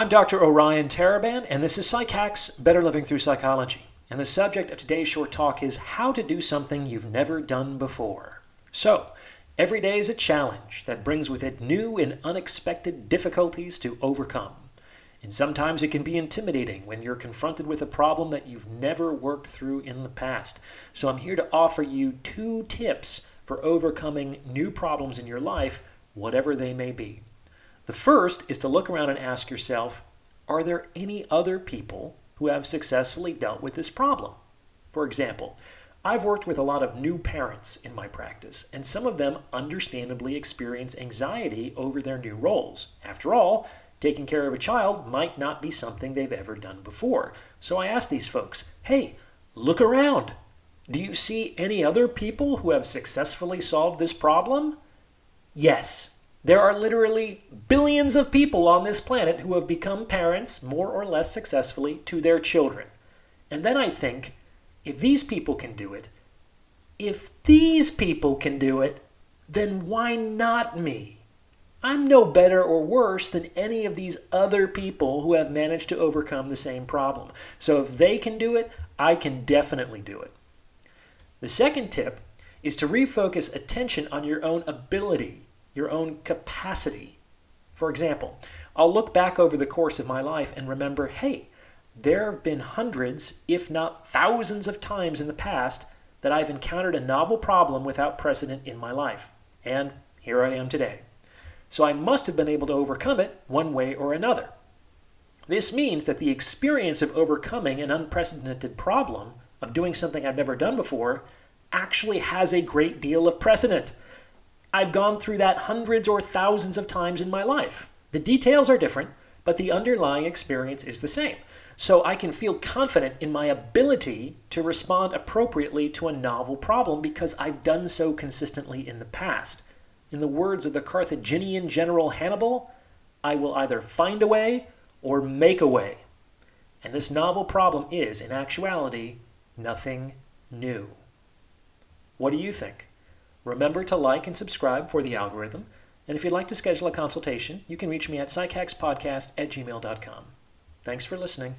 I'm Dr. Orion Taraban, and this is PsycHacks Better Living Through Psychology. And the subject of today's short talk is how to do something you've never done before. So, every day is a challenge that brings with it new and unexpected difficulties to overcome. And sometimes it can be intimidating when you're confronted with a problem that you've never worked through in the past. So, I'm here to offer you two tips for overcoming new problems in your life, whatever they may be. The first is to look around and ask yourself Are there any other people who have successfully dealt with this problem? For example, I've worked with a lot of new parents in my practice, and some of them understandably experience anxiety over their new roles. After all, taking care of a child might not be something they've ever done before. So I ask these folks, hey, look around. Do you see any other people who have successfully solved this problem? Yes, there are literally billions of people on this planet who have become parents more or less successfully to their children. And then I think, if these people can do it, if these people can do it, then why not me? I'm no better or worse than any of these other people who have managed to overcome the same problem. So if they can do it, I can definitely do it. The second tip is to refocus attention on your own ability your own capacity. For example, I'll look back over the course of my life and remember hey, there have been hundreds, if not thousands, of times in the past that I've encountered a novel problem without precedent in my life. And here I am today. So I must have been able to overcome it one way or another. This means that the experience of overcoming an unprecedented problem, of doing something I've never done before, actually has a great deal of precedent. I've gone through that hundreds or thousands of times in my life. The details are different, but the underlying experience is the same. So I can feel confident in my ability to respond appropriately to a novel problem because I've done so consistently in the past. In the words of the Carthaginian general Hannibal, I will either find a way or make a way. And this novel problem is, in actuality, nothing new. What do you think? Remember to like and subscribe for the algorithm. And if you'd like to schedule a consultation, you can reach me at psychackspodcast at gmail.com. Thanks for listening.